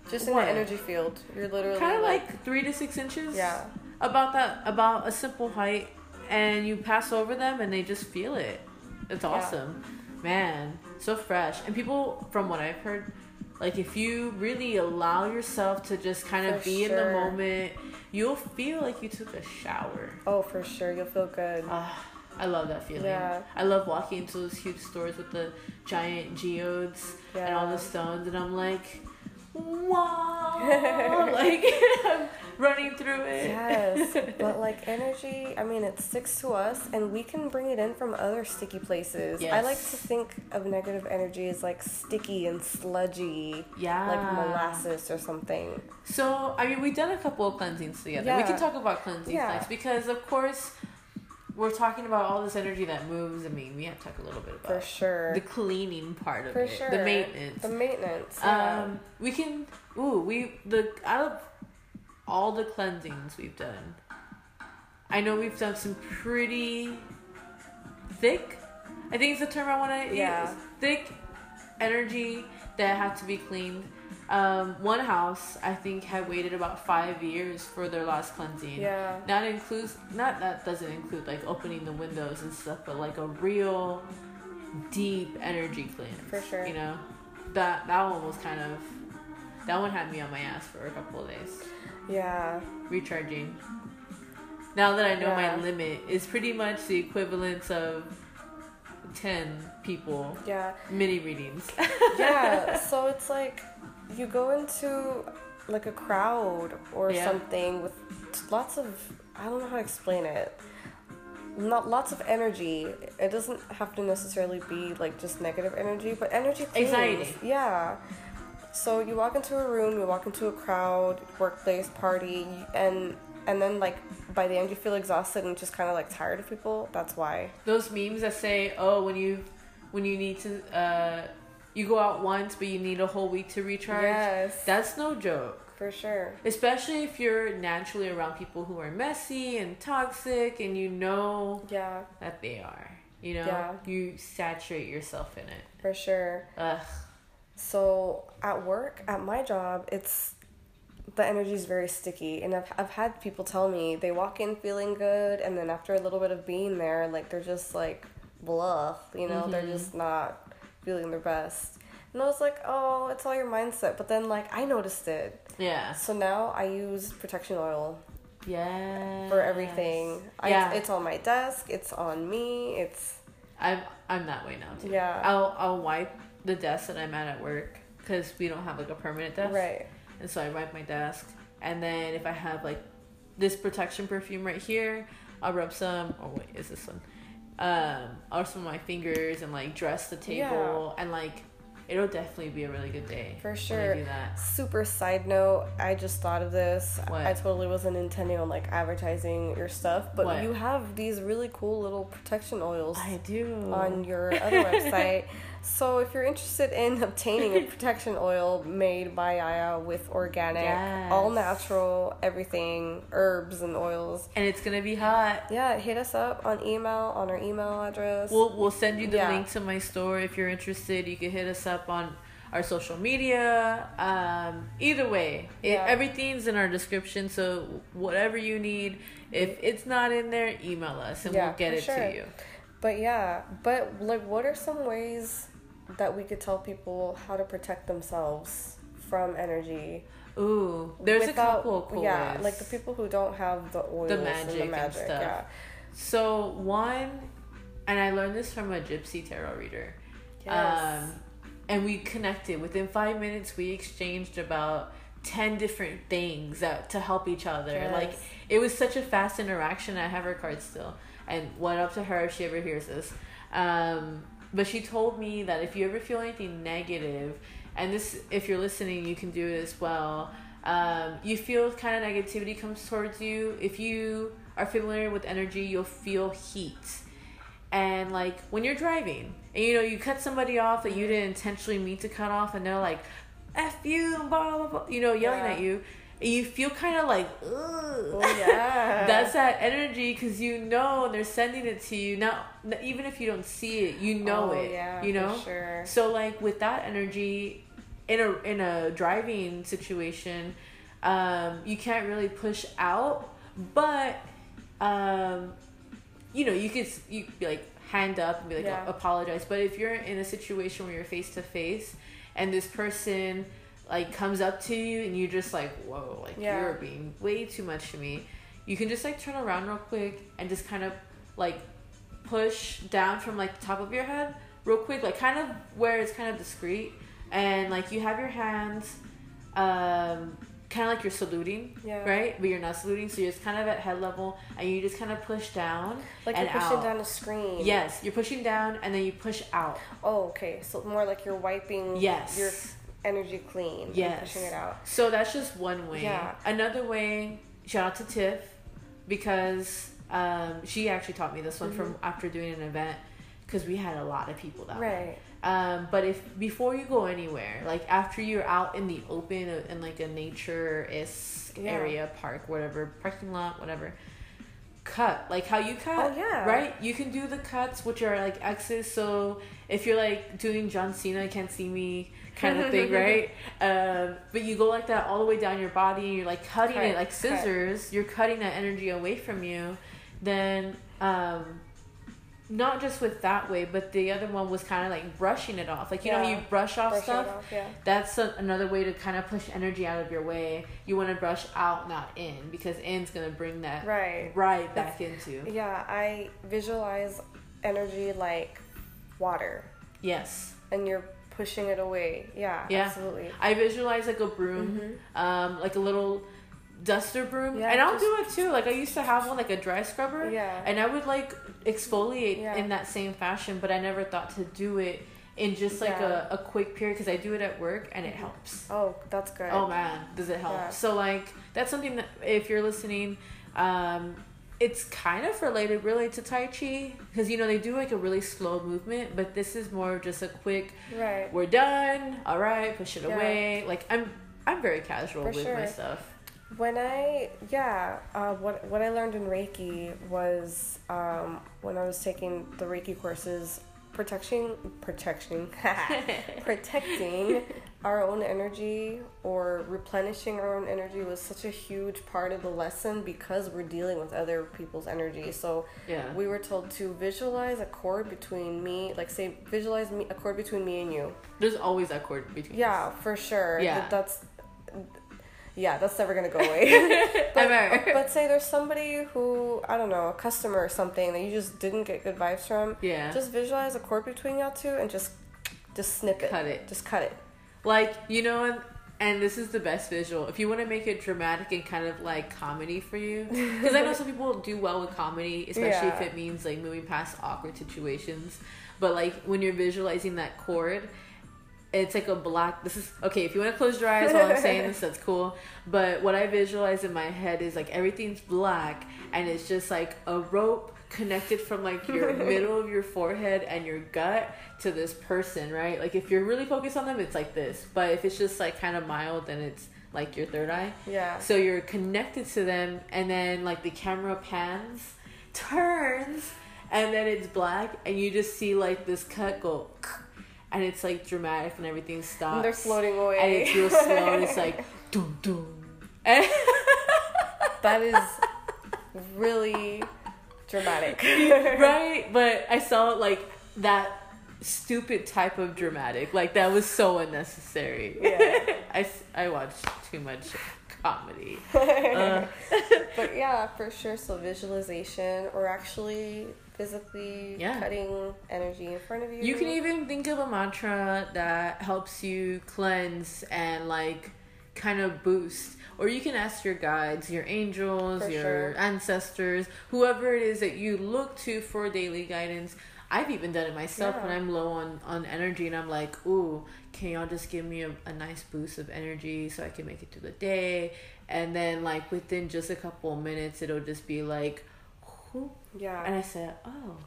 [SPEAKER 2] Just in
[SPEAKER 1] What?
[SPEAKER 2] the energy field. You're literally
[SPEAKER 1] kind of like three to six inches.
[SPEAKER 2] Yeah.
[SPEAKER 1] About that, about a simple height, and you pass over them, and they just feel it. It's
[SPEAKER 2] Yeah.
[SPEAKER 1] awesome, man. So fresh, and people, from what I've heard, like if you really allow yourself to just kind of
[SPEAKER 2] For
[SPEAKER 1] be in the moment, you'll feel like you took a shower.
[SPEAKER 2] Oh, for sure. You'll feel good.
[SPEAKER 1] Ah, I love that feeling.
[SPEAKER 2] Yeah.
[SPEAKER 1] I love walking into those huge stores with the giant geodes and all the stones, and I'm like, wow, like I'm running through it.
[SPEAKER 2] Yes, but like energy, I mean, it sticks to us, and we can bring it in from other sticky places. I like to think of negative energy as like sticky and sludgy,
[SPEAKER 1] yeah,
[SPEAKER 2] like molasses or something.
[SPEAKER 1] So I mean, we've done a couple of cleansings together. We can talk about cleansings
[SPEAKER 2] Yeah.
[SPEAKER 1] next because, of course, we're talking about all this energy that moves. I mean, we have to talk a little bit
[SPEAKER 2] For
[SPEAKER 1] about
[SPEAKER 2] sure.
[SPEAKER 1] the cleaning part of
[SPEAKER 2] For
[SPEAKER 1] it,
[SPEAKER 2] sure.
[SPEAKER 1] the maintenance.
[SPEAKER 2] The maintenance. Yeah.
[SPEAKER 1] Um, we can. Ooh, we the out of all the cleansings we've done, I know we've done some pretty thick. I think it's the term I want to
[SPEAKER 2] Yeah.
[SPEAKER 1] use. Thick energy that had to be cleaned. Um, one house I think had waited about five years for their last cleansing.
[SPEAKER 2] yeah.
[SPEAKER 1] Not includes not that doesn't include like opening the windows and stuff, but like a real deep energy cleanse.
[SPEAKER 2] For sure.
[SPEAKER 1] You know, that that one was kind of that one had me on my ass for a couple of days
[SPEAKER 2] Yeah.
[SPEAKER 1] recharging. Now that I know
[SPEAKER 2] Yeah.
[SPEAKER 1] my limit is pretty much the equivalent of ten people
[SPEAKER 2] Yeah.
[SPEAKER 1] mini readings.
[SPEAKER 2] yeah so it's like you go into like a crowd or
[SPEAKER 1] Yeah.
[SPEAKER 2] something with lots of i don't know how to explain it not lots of energy it doesn't have to necessarily be like just negative energy but energy cleans.
[SPEAKER 1] Anxiety.
[SPEAKER 2] yeah so you walk into a room you walk into a crowd workplace party and and then like by the end you feel exhausted and just kind of like tired of people that's why
[SPEAKER 1] Those memes that say, "Oh, when you when you need to uh, you go out once, but you need a whole week to recharge."
[SPEAKER 2] yes
[SPEAKER 1] That's no joke.
[SPEAKER 2] for sure
[SPEAKER 1] Especially if you're naturally around people who are messy and toxic and you know
[SPEAKER 2] yeah
[SPEAKER 1] that they are. You know?
[SPEAKER 2] Yeah.
[SPEAKER 1] You saturate yourself in it.
[SPEAKER 2] for sure
[SPEAKER 1] Ugh.
[SPEAKER 2] So at work, at my job, it's the energy is very sticky, and I've I've had people tell me they walk in feeling good, and then after a little bit of being there, like they're just like blah, you know, they're
[SPEAKER 1] Mhm.
[SPEAKER 2] just not feeling their best. And I was like, oh, it's all your mindset. But then, like, I noticed it.
[SPEAKER 1] Yeah.
[SPEAKER 2] So now I use protection oil
[SPEAKER 1] Yeah.
[SPEAKER 2] for everything. I,
[SPEAKER 1] Yeah.
[SPEAKER 2] It's on my desk, it's on me, it's.
[SPEAKER 1] I'm I'm that way now too.
[SPEAKER 2] Yeah.
[SPEAKER 1] I'll I'll wipe the desk that I'm at at work because we don't have like a permanent desk.
[SPEAKER 2] Right.
[SPEAKER 1] And so I wipe my desk, and then if I have like this protection perfume right here, I'll rub some. Oh wait, is this one? Um, on my fingers and like dress the table, and like it'll definitely be a really good day.
[SPEAKER 2] For sure. Super side note, I just thought of this.
[SPEAKER 1] What?
[SPEAKER 2] I totally wasn't intending on like advertising your stuff, but
[SPEAKER 1] What?
[SPEAKER 2] you have these really cool little protection oils
[SPEAKER 1] I do.
[SPEAKER 2] on your other website. So if you're interested in obtaining a protection oil made by Yaya with organic,
[SPEAKER 1] Yes.
[SPEAKER 2] all natural, everything, herbs and oils,
[SPEAKER 1] and it's gonna be hot.
[SPEAKER 2] yeah, hit us up on email on our email address.
[SPEAKER 1] We'll we'll send you the
[SPEAKER 2] Yeah.
[SPEAKER 1] link to my store if you're interested. You can hit us up on our social media. Um, either way, it,
[SPEAKER 2] Yeah.
[SPEAKER 1] everything's in our description. So whatever you need, if it's not in there, email us and
[SPEAKER 2] Yeah,
[SPEAKER 1] we'll get it
[SPEAKER 2] sure.
[SPEAKER 1] to you.
[SPEAKER 2] But yeah, but like, what are some ways that we could tell people how to protect themselves from energy?
[SPEAKER 1] Ooh, there's a couple cool
[SPEAKER 2] Yeah,
[SPEAKER 1] ways.
[SPEAKER 2] like the people who don't have the oils
[SPEAKER 1] magic
[SPEAKER 2] and
[SPEAKER 1] and
[SPEAKER 2] the magic.
[SPEAKER 1] stuff.
[SPEAKER 2] Yeah.
[SPEAKER 1] So one, and I learned this from a gypsy tarot reader.
[SPEAKER 2] Yes.
[SPEAKER 1] Um, and we connected. Within five minutes, we exchanged about ten different things that to help each other.
[SPEAKER 2] Yes.
[SPEAKER 1] Like it was such a fast interaction. I have her card still, and went up to her if she ever hears this. Um, but she told me that if you ever feel anything negative, and this, if you're listening, you can do it as well. Um, you feel kind of negativity comes towards you. If you are familiar with energy, you'll feel heat and like when you're driving and you know you cut somebody off that you didn't intentionally mean to cut off and they're like f you blah blah blah you know yelling
[SPEAKER 2] Yeah.
[SPEAKER 1] at you you feel kind of like Ugh.
[SPEAKER 2] Oh yeah.
[SPEAKER 1] that's that energy because you know they're sending it to you now even if you don't see it you know
[SPEAKER 2] Oh,
[SPEAKER 1] it
[SPEAKER 2] Yeah,
[SPEAKER 1] you know
[SPEAKER 2] sure.
[SPEAKER 1] so like with that energy in a in a driving situation um you can't really push out but um you know you could you could be like hand up and be like
[SPEAKER 2] Yeah.
[SPEAKER 1] apologize but if you're in a situation where you're face to face and this person like comes up to you and you're just like whoa like
[SPEAKER 2] Yeah.
[SPEAKER 1] you're being way too much to me you can just like turn around real quick and just kind of like push down from like the top of your head real quick like kind of where it's kind of discreet and like you have your hands um kind of like you're saluting
[SPEAKER 2] Yeah.
[SPEAKER 1] right but you're not saluting so you're just kind of at head level and you just kind of push down
[SPEAKER 2] Like you're pushing
[SPEAKER 1] out.
[SPEAKER 2] down the screen.
[SPEAKER 1] yes you're pushing down and then you push out
[SPEAKER 2] Oh, okay. So more like you're wiping
[SPEAKER 1] yes
[SPEAKER 2] your energy clean.
[SPEAKER 1] Yes.
[SPEAKER 2] Pushing it out.
[SPEAKER 1] So that's just one way.
[SPEAKER 2] Yeah.
[SPEAKER 1] Another way, shout out to Tiff, because um, she actually taught me this one from after doing an event, because we had a lot of people that way.
[SPEAKER 2] Right.
[SPEAKER 1] Um, but if before you go anywhere, like after you're out in the open in like a nature is
[SPEAKER 2] Yeah.
[SPEAKER 1] area, park, whatever, parking lot, whatever, cut like how you cut.
[SPEAKER 2] Oh, yeah.
[SPEAKER 1] Right. You can do the cuts, which are like X's. So if you're like doing John Cena, can't see me kind of thing, right? Um, but you go like that all the way down your body, and you're like cutting
[SPEAKER 2] Cut,
[SPEAKER 1] it like
[SPEAKER 2] cut.
[SPEAKER 1] scissors. You're cutting that energy away from you. Then. Um, not just with that way, but the other one was kind of like brushing it off. Like you know,
[SPEAKER 2] Yeah.
[SPEAKER 1] you brush off
[SPEAKER 2] Brushing
[SPEAKER 1] stuff.
[SPEAKER 2] off, yeah.
[SPEAKER 1] That's a, another way to kind of push energy out of your way. You want to brush out, not in, because in's gonna bring that
[SPEAKER 2] Right.
[SPEAKER 1] right back into.
[SPEAKER 2] Yeah, I visualize energy like water,
[SPEAKER 1] Yes,
[SPEAKER 2] and you're pushing it away. Yeah,
[SPEAKER 1] Yeah.
[SPEAKER 2] absolutely.
[SPEAKER 1] I visualize like a broom, um, like a little duster broom,
[SPEAKER 2] Mm-hmm. Yeah,
[SPEAKER 1] and I'll do it too. Like I used to have one, like a dry scrubber,
[SPEAKER 2] Yeah.
[SPEAKER 1] and I would like exfoliate
[SPEAKER 2] Yeah.
[SPEAKER 1] in that same fashion, but I never thought to do it in just like
[SPEAKER 2] Yeah. Mm-hmm.
[SPEAKER 1] a, a quick period because I do it at work and it helps.
[SPEAKER 2] Oh, that's good.
[SPEAKER 1] Oh man, does it help?
[SPEAKER 2] Yeah.
[SPEAKER 1] So like that's something that if you're listening, um, it's kind of related really to Tai Chi because you know they do like a really slow movement, but this is more of just a quick.
[SPEAKER 2] Right.
[SPEAKER 1] We're done. All right, push it
[SPEAKER 2] Yeah.
[SPEAKER 1] away. Like I'm, I'm very casual
[SPEAKER 2] For
[SPEAKER 1] with my stuff.
[SPEAKER 2] When I yeah, uh, what what I learned in Reiki was um, when I was taking the Reiki courses protection protection protecting our own energy or replenishing our own energy was such a huge part of the lesson because we're dealing with other people's energy so
[SPEAKER 1] yeah
[SPEAKER 2] we were told to visualize a cord between me like say visualize me a cord between me and you
[SPEAKER 1] there's always a cord between
[SPEAKER 2] yeah
[SPEAKER 1] us.
[SPEAKER 2] for sure
[SPEAKER 1] Yeah.
[SPEAKER 2] That- that's yeah that's never gonna go away but,
[SPEAKER 1] Ever.
[SPEAKER 2] but say there's somebody who i don't know a customer or something that you just didn't get good vibes from
[SPEAKER 1] yeah
[SPEAKER 2] just visualize a cord between y'all two and just just snip it
[SPEAKER 1] Cut it.
[SPEAKER 2] just cut it
[SPEAKER 1] Like, you know, and, and this is the best visual. If you want to make it dramatic and kind of like comedy for you, because I know some people do well with comedy, especially if it means like moving past awkward situations. But like when you're visualizing that cord, it's like a black. This is okay. If you want to close your eyes while I'm saying this, that's cool. But what I visualize in my head is like everything's black, and it's just like a rope connected from like your middle of your forehead and your gut to this person, right? Like if you're really focused on them, it's like this. But if it's just like kind of mild, then it's like your third eye.
[SPEAKER 2] yeah
[SPEAKER 1] So you're connected to them, and then like the camera pans, turns, and then it's black, and you just see like this cut go, and it's like dramatic, and everything stops.
[SPEAKER 2] and they're floating away
[SPEAKER 1] and it's real slow, and it's like dum. And
[SPEAKER 2] that is really dramatic
[SPEAKER 1] right, but I saw like that stupid type of dramatic, like that was so unnecessary.
[SPEAKER 2] Yeah.
[SPEAKER 1] I I watched too much comedy. Uh,
[SPEAKER 2] but yeah for sure so visualization or actually physically
[SPEAKER 1] Yeah.
[SPEAKER 2] cutting energy in front of you
[SPEAKER 1] You can even think of a mantra that helps you cleanse and like kind of boost. Or you can ask your guides, your angels,
[SPEAKER 2] For
[SPEAKER 1] your
[SPEAKER 2] sure.
[SPEAKER 1] ancestors, whoever it is that you look to for daily guidance. I've even done it myself
[SPEAKER 2] Yeah.
[SPEAKER 1] when I'm low on, on energy and I'm like, ooh, can y'all just give me a, a nice boost of energy so I can make it through the day? And then, like, within just a couple of minutes, it'll just be like, "Whew."
[SPEAKER 2] Yeah
[SPEAKER 1] and I said, oh,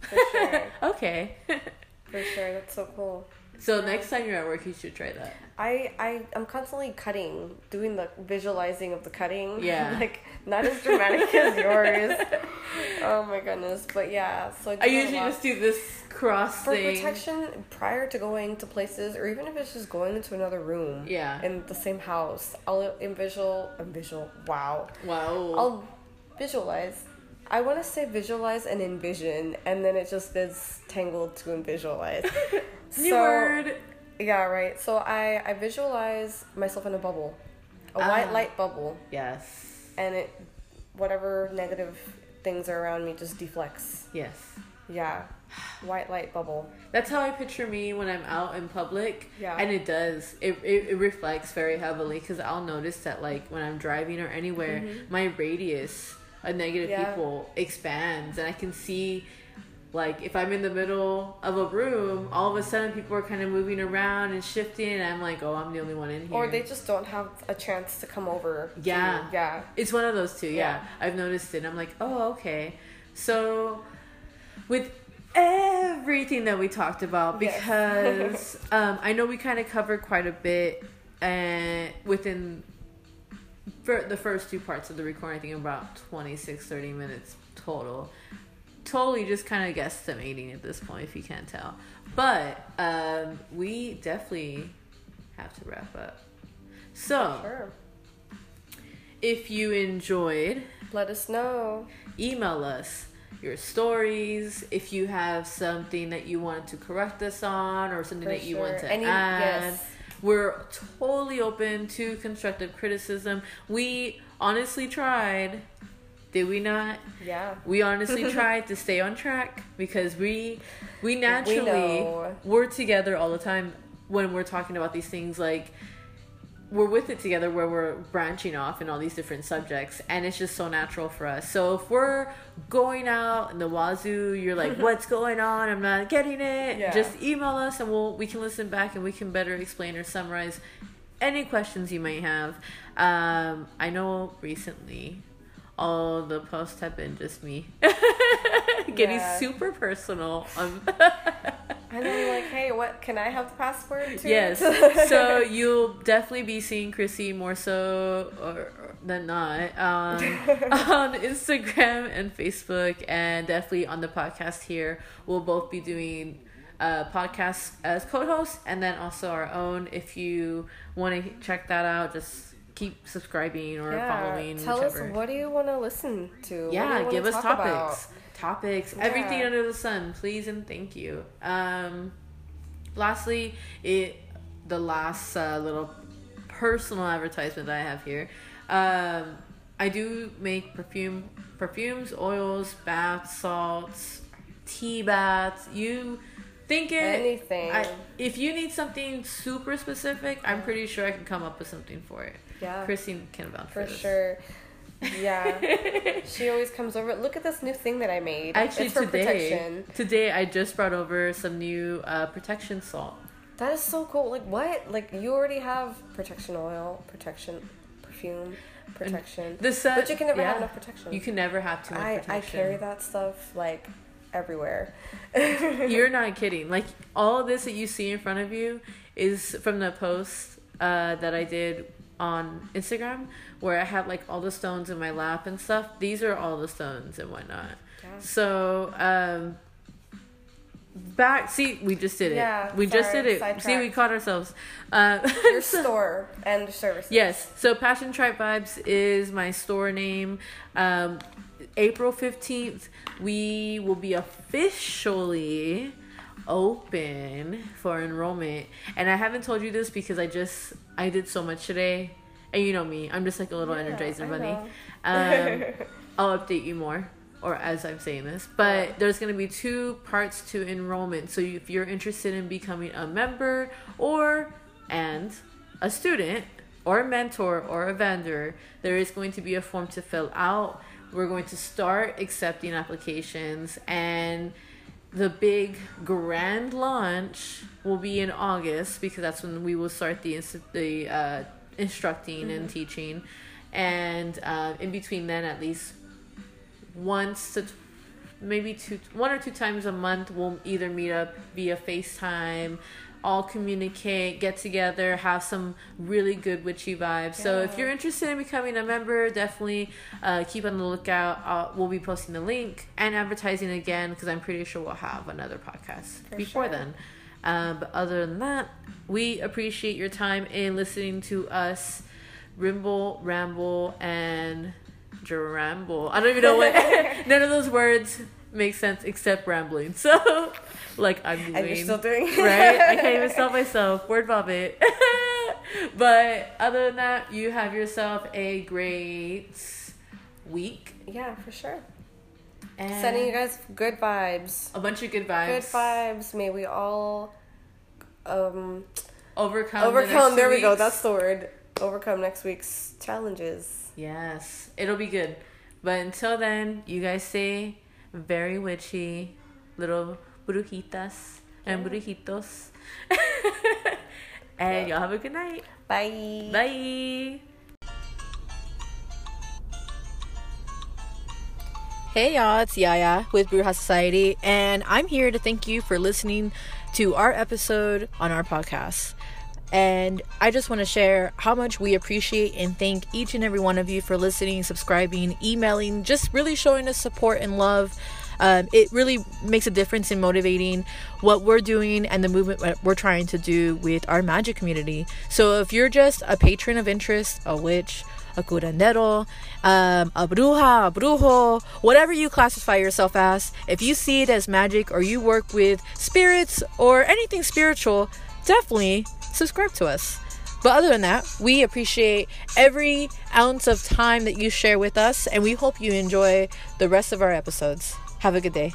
[SPEAKER 2] for sure
[SPEAKER 1] okay.
[SPEAKER 2] for sure that's so cool
[SPEAKER 1] So next time you're at work, you should try that.
[SPEAKER 2] I, I I'm constantly cutting, doing the visualizing of the cutting.
[SPEAKER 1] Yeah.
[SPEAKER 2] like not as dramatic as yours. Oh my goodness. But yeah, so
[SPEAKER 1] I
[SPEAKER 2] a
[SPEAKER 1] usually just do this cross
[SPEAKER 2] for
[SPEAKER 1] thing.
[SPEAKER 2] protection prior to going to places or even if it's just going into another room
[SPEAKER 1] Yeah.
[SPEAKER 2] in the same house. I'll envisual envisual wow.
[SPEAKER 1] wow.
[SPEAKER 2] I'll visualize. I want to say visualize and envision, and then it just gets tangled to visualize.
[SPEAKER 1] New word.
[SPEAKER 2] Yeah, right. So I I visualize myself in a bubble, a
[SPEAKER 1] Ah.
[SPEAKER 2] white light bubble,
[SPEAKER 1] Yes.
[SPEAKER 2] and it whatever negative things are around me just deflects.
[SPEAKER 1] Yes.
[SPEAKER 2] Yeah, white light bubble.
[SPEAKER 1] That's how I picture me when I'm out in public.
[SPEAKER 2] Yeah.
[SPEAKER 1] And it does. It, it, it reflects very heavily because I'll notice that, like, when I'm driving or anywhere, my radius of negative.
[SPEAKER 2] Yeah.
[SPEAKER 1] people expands. And I can see, like, if I'm in the middle of a room, all of a sudden people are kind of moving around and shifting. And I'm like, oh, I'm the only one in here.
[SPEAKER 2] Or they just don't have a chance to come over.
[SPEAKER 1] Yeah.
[SPEAKER 2] yeah.
[SPEAKER 1] It's one of those two, yeah.
[SPEAKER 2] Yeah.
[SPEAKER 1] I've noticed it. I'm like, oh, okay. So, with everything that we talked about,
[SPEAKER 2] Yes.
[SPEAKER 1] because um, I know we kind of covered quite a bit and within for the first two parts of the recording, I think about 26, 30 minutes total. Totally just kind of guesstimating at this point, if you can't tell. But um, we definitely have to wrap up. So,
[SPEAKER 2] Sure.
[SPEAKER 1] if you enjoyed,
[SPEAKER 2] Let us know.
[SPEAKER 1] email us your stories. If you have something that you wanted to correct us on or something
[SPEAKER 2] For
[SPEAKER 1] that you
[SPEAKER 2] sure.
[SPEAKER 1] want to
[SPEAKER 2] Any-
[SPEAKER 1] add,
[SPEAKER 2] yes.
[SPEAKER 1] We're totally open to constructive criticism. We honestly tried. Did we not?
[SPEAKER 2] Yeah.
[SPEAKER 1] We honestly tried to stay on track because we we naturally
[SPEAKER 2] know.
[SPEAKER 1] we're together all the time when we're talking about these things like we're with it together where we're branching off in all these different subjects and it's just so natural for us. So if we're going out in the wazoo, you're like, What's going on? I'm not getting it.
[SPEAKER 2] Yeah.
[SPEAKER 1] Just email us and we'll we can listen back and we can better explain or summarize any questions you might have. Um, I know recently all the posts have been just me getting
[SPEAKER 2] Yeah.
[SPEAKER 1] super personal. Um,
[SPEAKER 2] And then like, hey, what can I have the password to?
[SPEAKER 1] yes, so you'll definitely be seeing Chrissy more so or, or than not um, on Instagram and Facebook, and definitely on the podcast here. We'll both be doing uh, podcasts as co-hosts, and then also our own. If you want to check that out, just keep subscribing or yeah. following.
[SPEAKER 2] Tell whichever. us what do you want to listen to?
[SPEAKER 1] Yeah, give us topics. About? Topics, yeah. everything under the sun, please and thank you. Um, lastly, it the last uh, little personal advertisement that I have here. Um, I do make perfume, perfumes, oils, baths, salts, tea baths. You think it
[SPEAKER 2] anything.
[SPEAKER 1] I, if you need something super specific, I'm pretty sure I can come up with something for it.
[SPEAKER 2] Yeah,
[SPEAKER 1] Christine can vouch for,
[SPEAKER 2] for sure. Yeah, she always comes over. Look at this new thing that I made.
[SPEAKER 1] Actually, today, protection. today I just brought over some new uh, protection salt.
[SPEAKER 2] That is so cool. Like what? Like you already have protection oil, protection perfume, protection.
[SPEAKER 1] The set,
[SPEAKER 2] but you can never yeah. have enough protection.
[SPEAKER 1] You can never have too much I, protection.
[SPEAKER 2] I carry that stuff like everywhere.
[SPEAKER 1] You're not kidding. Like all this that you see in front of you is from the post uh, that I did on Instagram where I have like all the stones in my lap and stuff. These are all the stones and whatnot. Yeah. So um, back see we just did it. Yeah we sorry, just did it. see we caught ourselves.
[SPEAKER 2] Uh, your store and services.
[SPEAKER 1] Yes. So passion tribe vibes is my store name. Um, april 15th we will be officially open for enrollment. And i haven't told you this because i just i did so much today. And you know me i'm just like a little yeah, energizer bunny um, i'll update you more or as I'm saying this, but there's going to be two parts to enrollment. So if you're interested in becoming a member or and a student or a mentor or a vendor, there is going to be a form to fill out. We're going to start accepting applications and the big grand launch will be in August because that's when we will start the the uh, instructing mm-hmm. and teaching, and uh, in between then, at least once to maybe two one or two times a month we'll either meet up via FaceTime all communicate, get together, have some really good witchy vibes. Yeah. So if you're interested in becoming a member, definitely uh, keep on the lookout. Uh, we'll be posting the link and advertising again because I'm pretty sure we'll have another podcast For before sure. then. Um, but other than that, we appreciate your time in listening to us rimble, ramble, and Dramble. I don't even know what. none of those words make sense except rambling. So, like I'm doing.
[SPEAKER 2] And you're still doing
[SPEAKER 1] right. I can't even stop myself. Word vomit. but other than that, you have yourself a great week.
[SPEAKER 2] Yeah, for sure. And Sending you guys good vibes.
[SPEAKER 1] A bunch of good vibes.
[SPEAKER 2] Good vibes. May we all um
[SPEAKER 1] overcome.
[SPEAKER 2] Overcome. The there we go. That's the word. Overcome next week's challenges.
[SPEAKER 1] Yes, it'll be good. But until then, you guys stay very witchy, little brujitas and brujitos. and y'all have a good night.
[SPEAKER 2] Bye.
[SPEAKER 1] Bye.
[SPEAKER 3] Hey y'all, it's Yaya with Bruja Society, and I'm here to thank you for listening to our episode on our podcast. And I just want to share how much we appreciate and thank each and every one of you for listening, subscribing, emailing, just really showing us support and love. Um, it really makes a difference in motivating what we're doing and the movement we're trying to do with our magic community. So if you're just a patron of interest, a witch, a curandero, um, a bruja, a brujo, whatever you classify yourself as, if you see it as magic or you work with spirits or anything spiritual, definitely subscribe to us. But other than that, we appreciate every ounce of time that you share with us, and we hope you enjoy the rest of our episodes. Have a good day.